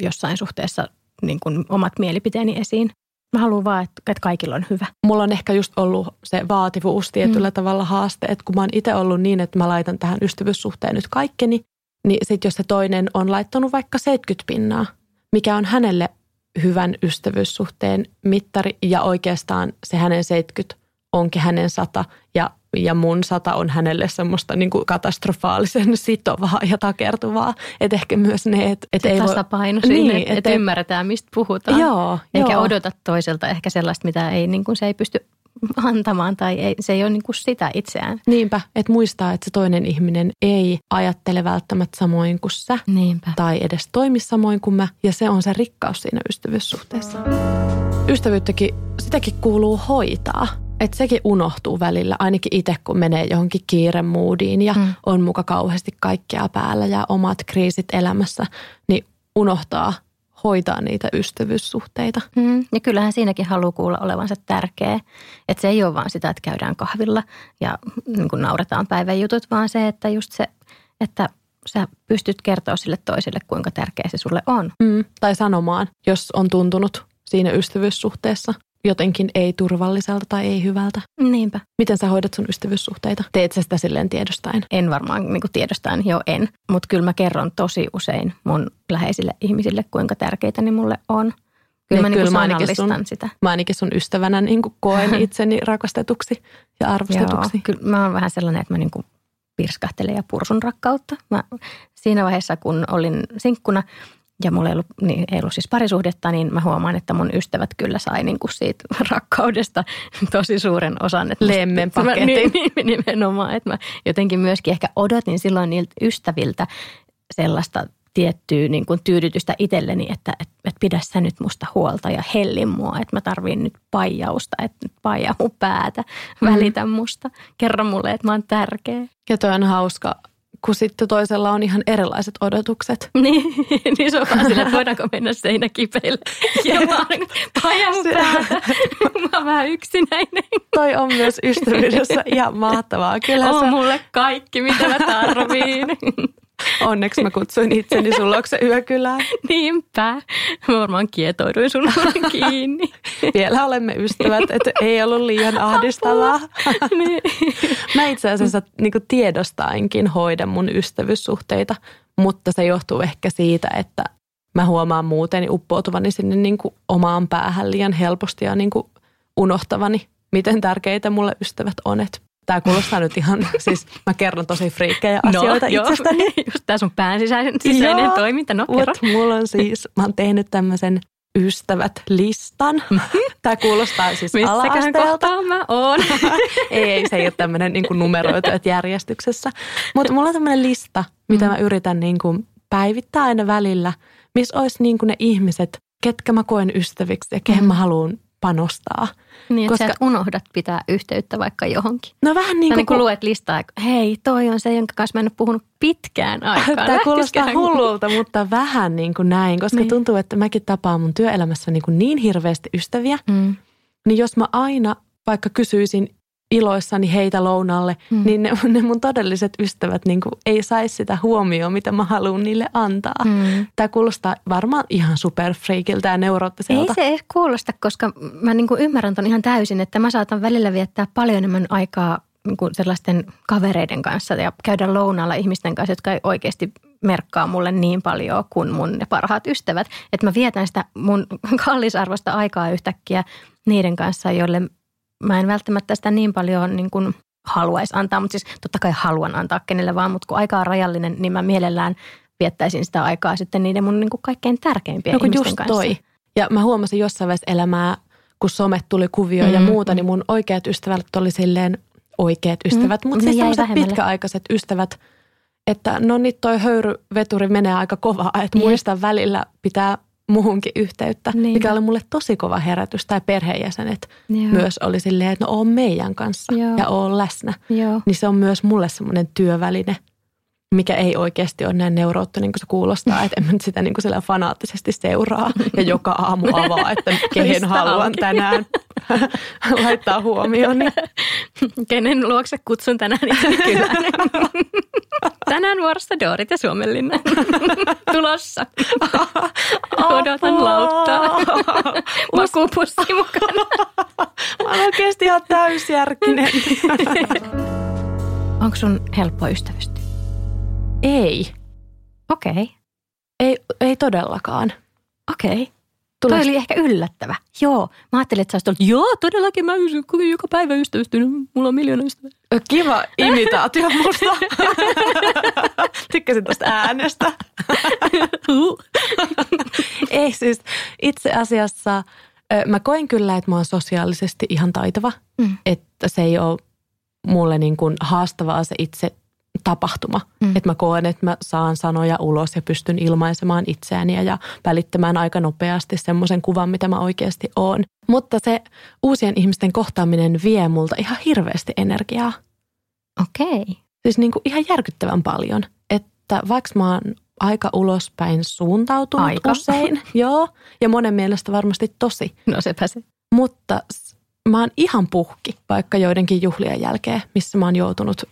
jossain suhteessa niin kuin omat mielipiteeni esiin. Mä haluan vaan, että, kaikilla on hyvä. Mulla on ehkä just ollut se vaativuus tietyllä mm. tavalla haaste, että kun mä oon itse ollut niin, että mä laitan tähän ystävyyssuhteen nyt kaikkeni, niin sitten jos se toinen on laittanut vaikka 70 pinnaa, mikä on hänelle hyvän ystävyyssuhteen mittari ja oikeastaan se hänen 70 onkin hänen 100 ja, ja mun 100 on hänelle semmoista niin kuin katastrofaalisen sitovaa ja takertuvaa. Että ehkä myös ne, että et ei voi... tasapaino siinä, Niin, että, et ei- ymmärretään, mistä puhutaan. Joo, Eikä joo. odota toiselta ehkä sellaista, mitä ei, niin kuin se ei pysty antamaan tai ei, se ei ole niin kuin sitä itseään. Niinpä, että muistaa, että se toinen ihminen ei ajattele välttämättä samoin kuin sä Niinpä. tai edes toimi samoin kuin mä, ja se on se rikkaus siinä ystävyyssuhteessa. Ystävyyttäkin, sitäkin kuuluu hoitaa. Että sekin unohtuu välillä, ainakin itse kun menee johonkin kiiremoodiin ja Mm. on muka kauheasti kaikkea päällä ja omat kriisit elämässä, niin unohtaa hoitaa niitä ystävyyssuhteita. Mm, ja kyllähän siinäkin haluaa kuulla olevansa tärkeä. Että se ei ole vaan sitä, että käydään kahvilla ja niin kuin nauretaan päivän jutut, vaan se, että just se, että sä pystyt kertoa sille toiselle, kuinka tärkeä se sulle on. Mm. Tai sanomaan, jos on tuntunut siinä ystävyyssuhteessa jotenkin ei turvalliselta tai ei hyvältä. Niinpä. Miten sä hoidat sun ystävyyssuhteita? Teet sä sitä silleen tiedostaen? En varmaan niin kuin tiedostaan, jo en. Mutta kyllä mä kerron tosi usein mun läheisille ihmisille, kuinka tärkeitä ne mulle on. Kyllä Niin, mä, niin kyllä kuin mä ainakin sun- sitä. Mä ainakin sun ystävänä niin koen itseni rakastetuksi ja arvostetuksi. Joo, kyllä mä oon vähän sellainen, että mä niin kuin pirskahtelen ja pursun rakkautta. Mä, siinä vaiheessa, kun olin sinkkuna ja mulla ei ollut, niin ei ollut siis parisuhdetta, niin mä huomaan, että mun ystävät kyllä sai niin kuin siitä rakkaudesta tosi suuren osan. Että Lemmen Mä- paketin. Niin, niin, nimenomaan, että mä jotenkin myöskin ehkä odotin silloin niiltä ystäviltä sellaista tiettyä niin kuin tyydytystä itselleni, että et, et pidä sä nyt musta huolta ja hellin mua, että mä tarviin nyt paijausta, että nyt paijaa mun päätä, välitä musta, kerro mulle, että mä oon tärkeä. Ja toi on hauska kun sitten toisella on ihan erilaiset odotukset. Niin, niin se on vaan sillä, että voidaanko mennä seinäkipeille. Ja mä oon paja mun päätä. Mä oon vähän yksinäinen. Toi on myös ystävyydessä ihan mahtavaa. Kyllä on sä... mulle kaikki, mitä mä tarviin. Onneksi mä kutsuin itseni sun luokse yökylään. Niinpä. Mä varmaan kietouduin sun kiinni. Vielä olemme ystävät, että ei ollut liian ahdistavaa. Niin. Mä itse asiassa niin tiedostainkin hoidan mun ystävyyssuhteita, mutta se johtuu ehkä siitä, että mä huomaan muuten uppoutuvani sinne niin kuin omaan päähän liian helposti ja niin kuin unohtavani, miten tärkeitä mulle ystävät on. Että Tämä kuulostaa nyt ihan, siis mä kerron tosi friikkejä no, asioita no, itsestäni. Just tämä sun pään sisäinen, sisäinen joo, toiminta, no kerro. mulla on siis, mä oon tehnyt tämmöisen ystävät-listan. Tämä kuulostaa siis kohtaa mä oon? ei, ei, se ei ole tämmöinen niin numeroitu, että järjestyksessä. Mutta mulla on tämmöinen lista, mitä mm. mä yritän niin kuin päivittää aina välillä, missä olisi niin kuin ne ihmiset, ketkä mä koen ystäviksi ja kehen mm. mä haluan panostaa. Niin, koska... että sä unohdat pitää yhteyttä vaikka johonkin. No vähän niin kuin... Niin kuin luet listaa, että hei, toi on se, jonka kanssa mä en ole puhunut pitkään aikaan. Tämä kuulostaa hullulta, mutta vähän niin kuin näin, koska niin. tuntuu, että mäkin tapaan mun työelämässä niin, kuin niin hirveästi ystäviä. Mm. Niin jos mä aina vaikka kysyisin iloissani heitä lounalle, mm. niin ne, ne mun todelliset ystävät niin kuin ei saisi sitä huomioon, mitä mä haluan niille antaa. Mm. Tämä kuulostaa varmaan ihan superfreakiltä ja neuroottiselta. Ei se edes kuulosta, koska mä niin kuin ymmärrän ton ihan täysin, että mä saatan välillä viettää paljon enemmän aikaa niin kuin sellaisten kavereiden kanssa ja käydä lounalla ihmisten kanssa, jotka ei oikeasti merkkaa mulle niin paljon kuin mun ne parhaat ystävät. Että mä vietän sitä mun kallisarvosta aikaa yhtäkkiä niiden kanssa, joille mä en välttämättä sitä niin paljon niin kuin haluaisi antaa, mutta siis totta kai haluan antaa kenelle vaan, mutta kun aika on rajallinen, niin mä mielellään viettäisin sitä aikaa sitten niiden mun niin kuin kaikkein tärkeimpien no, ihmisten just kanssa. Toi. Ja mä huomasin jossain vaiheessa elämää, kun somet tuli kuvio mm, ja muuta, niin mun oikeat ystävät oli silleen oikeat ystävät, mm, mutta siis sellaiset pitkäaikaiset ystävät, että no niin toi höyryveturi menee aika kovaa, että niin. muista välillä pitää muuhunkin yhteyttä, niin. mikä oli mulle tosi kova herätys. Tai perheenjäsenet Joo. myös oli silleen, että no on meidän kanssa Joo. ja on läsnä. Joo. Niin se on myös mulle semmoinen työväline, mikä ei oikeasti ole näin neurootto, niin kuin se kuulostaa. Että en mä nyt sitä niin kuin fanaattisesti seuraa ja joka aamu avaa, että kehen haluan tänään laittaa huomioon. Kenen luokse kutsun tänään kyllä. Tänään vuorossa Doorit ja Suomenlinna. Tulossa. Odotan lauttaa. Makuupussi mukana. Mä oon oikeasti ihan täysjärkinen. Onko sun helppo ystävystyä? Ei. Okei. Okay. Ei, ei todellakaan. Okei. Okay. Tulos... Toi oli ehkä yllättävä. Joo. Mä ajattelin, että sä olisit joo, todellakin mä joka päivä ystävystynyt. Mulla on miljoona ystävää. Kiva imitaatio musta. Tykkäsin tuosta äänestä. Ei siis, itse asiassa mä koen kyllä, että mä oon sosiaalisesti ihan taitava. Mm. Että se ei ole mulle niin kuin haastavaa se itse tapahtuma. Mm. Että mä koen, että mä saan sanoja ulos ja pystyn ilmaisemaan itseäni ja välittämään aika nopeasti semmoisen kuvan, mitä mä oikeasti oon. Mutta se uusien ihmisten kohtaaminen vie multa ihan hirveästi energiaa. Okei. Okay. Siis niin kuin ihan järkyttävän paljon. Että vaikka mä oon aika ulospäin suuntautunut aika. usein. Joo, ja monen mielestä varmasti tosi. No sepä se. Mutta mä oon ihan puhki vaikka joidenkin juhlien jälkeen, missä mä oon joutunut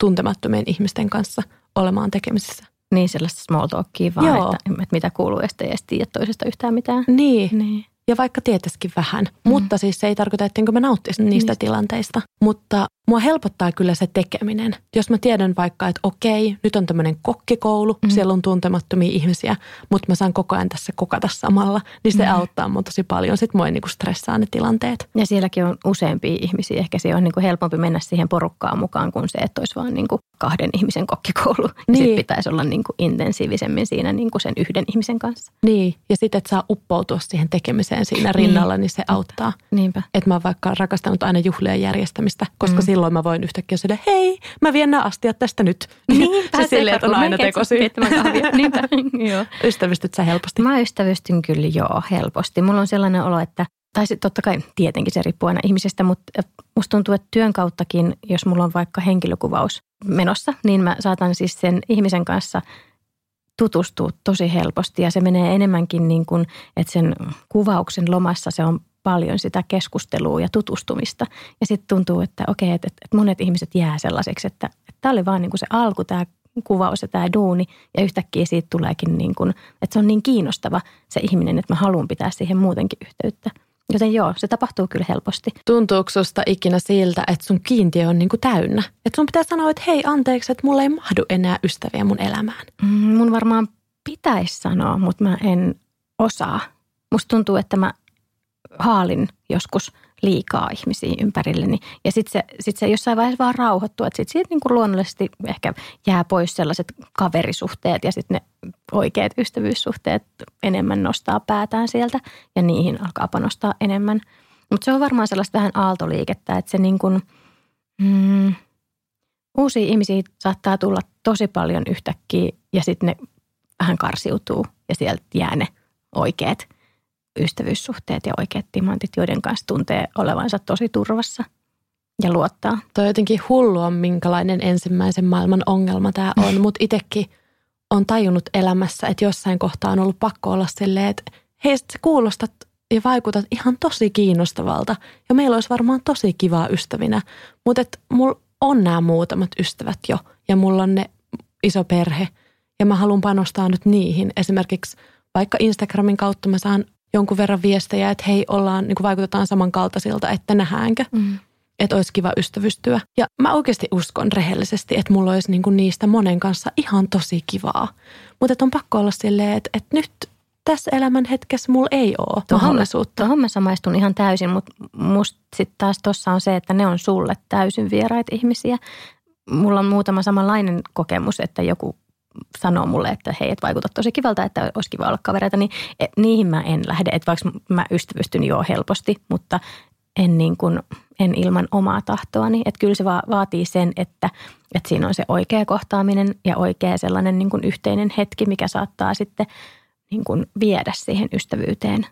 tuntemattomien ihmisten kanssa olemaan tekemisissä. Niin, sellaista small talkia vaan, Joo. Että, että mitä kuuluu ja sitten ei tiedä toisesta yhtään mitään. Niin. niin. Ja vaikka tietäisikin vähän. Mm. Mutta siis se ei tarkoita, ettenkö mä nauttisin niistä niin. tilanteista. Mutta mua helpottaa kyllä se tekeminen. Jos mä tiedän vaikka, että okei, nyt on tämmöinen kokkikoulu, mm. siellä on tuntemattomia ihmisiä, mutta mä saan koko ajan tässä kokata samalla, niin se mm. auttaa mun tosi paljon. Sitten mua ei niinku stressaa ne tilanteet. Ja sielläkin on useampia ihmisiä. Ehkä se on niinku helpompi mennä siihen porukkaan mukaan kuin se, että olisi vaan niinku kahden ihmisen kokkikoulu. Niin. Sitten pitäisi olla niinku intensiivisemmin siinä niinku sen yhden ihmisen kanssa. Niin, ja sitten, että saa uppoutua siihen tekemiseen ihmiseen siinä rinnalla, niin, niin se auttaa. Niinpä. Että mä oon vaikka rakastanut aina juhlien järjestämistä, koska mm. silloin mä voin yhtäkkiä sille, hei, mä vien nämä astiat tästä nyt. Niinpä, se silleen, että on aina tekosyy. Niinpä, joo. Ystävystyt sä helposti? Mä ystävystyn kyllä joo helposti. Mulla on sellainen olo, että tai totta kai tietenkin se riippuu aina ihmisestä, mutta musta tuntuu, että työn kauttakin, jos mulla on vaikka henkilökuvaus menossa, niin mä saatan siis sen ihmisen kanssa tutustua tosi helposti ja se menee enemmänkin niin kuin, että sen kuvauksen lomassa se on paljon sitä keskustelua ja tutustumista. Ja sitten tuntuu, että okei, että, että monet ihmiset jää sellaiseksi, että, että tämä oli vaan niin kuin se alku, tämä kuvaus ja tämä duuni ja yhtäkkiä siitä tuleekin niin kuin, että se on niin kiinnostava se ihminen, että mä haluan pitää siihen muutenkin yhteyttä. Joten joo, se tapahtuu kyllä helposti. Tuntuuko susta ikinä siltä, että sun kiintiö on niinku täynnä? Että sun pitää sanoa, että hei anteeksi, että mulla ei mahdu enää ystäviä mun elämään. Mm, mun varmaan pitäisi sanoa, mutta mä en osaa. Musta tuntuu, että mä haalin joskus liikaa ihmisiä ympärilleni. Ja sitten se, sit se jossain vaiheessa vaan rauhoittuu, että sitten siitä niin kuin luonnollisesti ehkä jää pois sellaiset kaverisuhteet ja sitten ne oikeat ystävyyssuhteet enemmän nostaa päätään sieltä ja niihin alkaa panostaa enemmän. Mutta se on varmaan sellaista vähän aaltoliikettä, että se niin kuin, mm, uusia ihmisiä saattaa tulla tosi paljon yhtäkkiä ja sitten ne vähän karsiutuu ja sieltä jää ne oikeat – ystävyyssuhteet ja oikeat timantit, joiden kanssa tuntee olevansa tosi turvassa ja luottaa. Tuo on jotenkin hullua, minkälainen ensimmäisen maailman ongelma tämä on, mutta itsekin on tajunnut elämässä, että jossain kohtaa on ollut pakko olla silleen, että hei, sä kuulostat ja vaikutat ihan tosi kiinnostavalta ja meillä olisi varmaan tosi kivaa ystävinä, mutta että mulla on nämä muutamat ystävät jo ja mulla on ne iso perhe ja mä haluan panostaa nyt niihin. Esimerkiksi vaikka Instagramin kautta mä saan jonkun verran viestejä, että hei, ollaan, niin kuin vaikutetaan samankaltaisilta, että nähdäänkö. Mm. Että olisi kiva ystävystyä. Ja mä oikeasti uskon rehellisesti, että mulla olisi niin kuin niistä monen kanssa ihan tosi kivaa. Mutta on pakko olla silleen, että, että nyt tässä elämän hetkessä mulla ei ole tuohon mahdollisuutta. Tuohon mä samaistun ihan täysin, mutta musta sitten taas tuossa on se, että ne on sulle täysin vieraita ihmisiä. Mulla on muutama samanlainen kokemus, että joku sanoo mulle, että hei, et vaikuta tosi kivalta, että olisi kiva olla kavereita, niin et, niihin mä en lähde. Että vaikka mä ystävystyn jo helposti, mutta en, niin kuin, en ilman omaa tahtoani. Että kyllä se va- vaatii sen, että, että siinä on se oikea kohtaaminen ja oikea sellainen niin kuin yhteinen hetki, mikä saattaa sitten niin kuin viedä siihen ystävyyteen.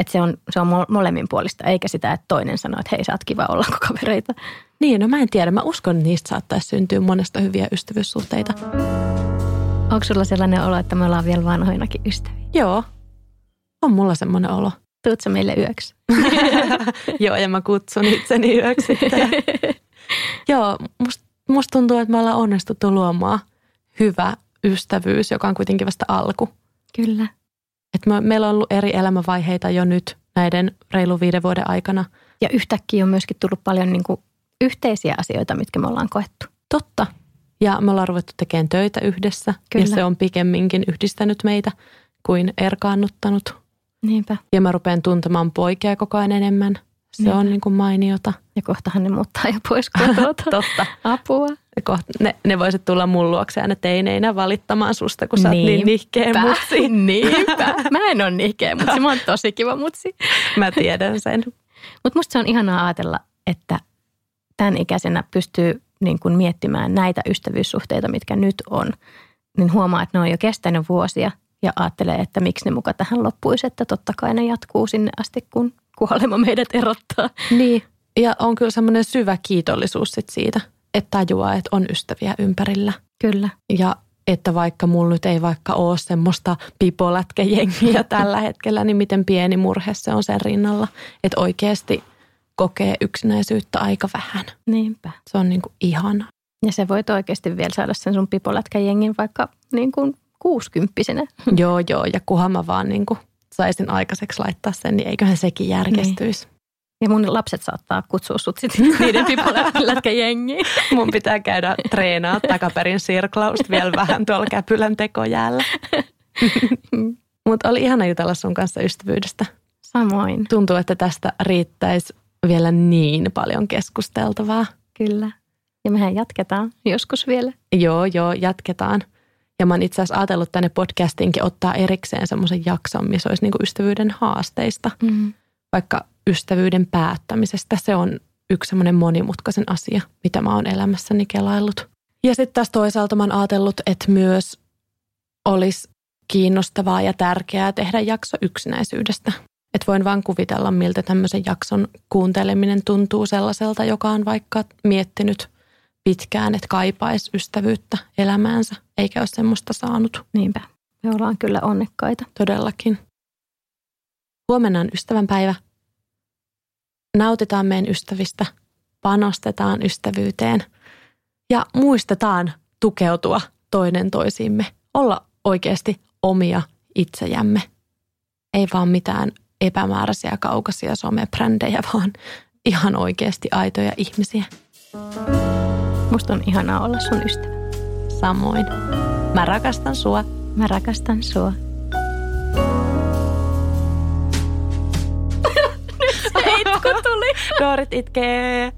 Että se on, se on molemmin puolista, eikä sitä, että toinen sanoo, että hei, sä oot kiva olla kavereita. Niin, no mä en tiedä. Mä uskon, että niistä saattaisi syntyä monesta hyviä ystävyyssuhteita. Onko sulla sellainen olo, että me ollaan vielä vanhoinakin ystäviä? Joo, on mulla semmoinen olo. Tuutko meille yöksi? Joo, ja mä kutsun itseni yöksi. Joo, musta must tuntuu, että me ollaan onnistuttu luomaan hyvä ystävyys, joka on kuitenkin vasta alku. Kyllä. Et me, meillä on ollut eri elämänvaiheita jo nyt näiden reilu viiden vuoden aikana. Ja yhtäkkiä on myöskin tullut paljon niin kuin yhteisiä asioita, mitkä me ollaan koettu. Totta. Ja me ollaan ruvettu tekemään töitä yhdessä. Kyllä. Ja se on pikemminkin yhdistänyt meitä kuin erkaannuttanut. Niinpä. Ja mä rupean tuntemaan poikia koko ajan enemmän. Se Niinpä. on niin kuin mainiota. Ja kohtahan ne muuttaa jo pois kotoa. Totta. Apua. Koht, ne, ne voisit tulla mun luokse aina teineinä valittamaan susta, kun sä oot niin nihkeä mutsi. Niinpä. Mä en ole nihkeä mutsi, mä oon tosi kiva mutsi. mä tiedän sen. Mutta musta se on ihanaa ajatella, että tämän ikäisenä pystyy niin kuin miettimään näitä ystävyyssuhteita, mitkä nyt on, niin huomaa, että ne on jo kestänyt vuosia ja ajattelee, että miksi ne muka tähän loppuisi, että totta kai ne jatkuu sinne asti, kun kuolema meidät erottaa. Niin, ja on kyllä semmoinen syvä kiitollisuus sit siitä, että tajuaa, että on ystäviä ympärillä. Kyllä. Ja että vaikka mulla nyt ei vaikka ole semmoista pipolätkäjengiä tällä hetkellä, niin miten pieni murhe se on sen rinnalla. Että oikeasti – kokee yksinäisyyttä aika vähän. Niinpä. Se on niin kuin ihana. Ja se voit oikeasti vielä saada sen sun pipolätkäjengin vaikka niin kuin kuusikymppisenä. joo, joo. Ja kuhan mä vaan niin kuin saisin aikaiseksi laittaa sen, niin eiköhän sekin järjestyisi. Niin. Ja mun lapset saattaa kutsua sut sitten niiden pipolätkäjengiin. mun pitää käydä treenaa takaperin sirklausta vielä vähän tuolla käpylän tekojäällä. Mutta oli ihana jutella sun kanssa ystävyydestä. Samoin. Tuntuu, että tästä riittäisi vielä niin paljon keskusteltavaa. Kyllä. Ja mehän jatketaan joskus vielä. Joo, joo, jatketaan. Ja mä oon itse asiassa ajatellut tänne podcastinkin ottaa erikseen semmoisen jakson, missä olisi niinku ystävyyden haasteista. Mm. Vaikka ystävyyden päättämisestä. Se on yksi semmoinen monimutkaisen asia, mitä mä oon elämässäni kelaillut. Ja sitten taas toisaalta mä oon ajatellut, että myös olisi kiinnostavaa ja tärkeää tehdä jakso yksinäisyydestä. Että voin vaan kuvitella, miltä tämmöisen jakson kuunteleminen tuntuu sellaiselta, joka on vaikka miettinyt pitkään, että kaipaisi ystävyyttä elämäänsä, eikä ole semmoista saanut. Niinpä. Me ollaan kyllä onnekkaita. Todellakin. Huomenna on ystävänpäivä. Nautitaan meidän ystävistä, panostetaan ystävyyteen ja muistetaan tukeutua toinen toisiimme, olla oikeasti omia itsejämme. Ei vaan mitään epämääräisiä kaukaisia somebrändejä, vaan ihan oikeasti aitoja ihmisiä. Musta on ihanaa olla sun ystävä. Samoin. Mä rakastan sua. Mä rakastan sua. Nyt se itku tuli. Doorit itkee.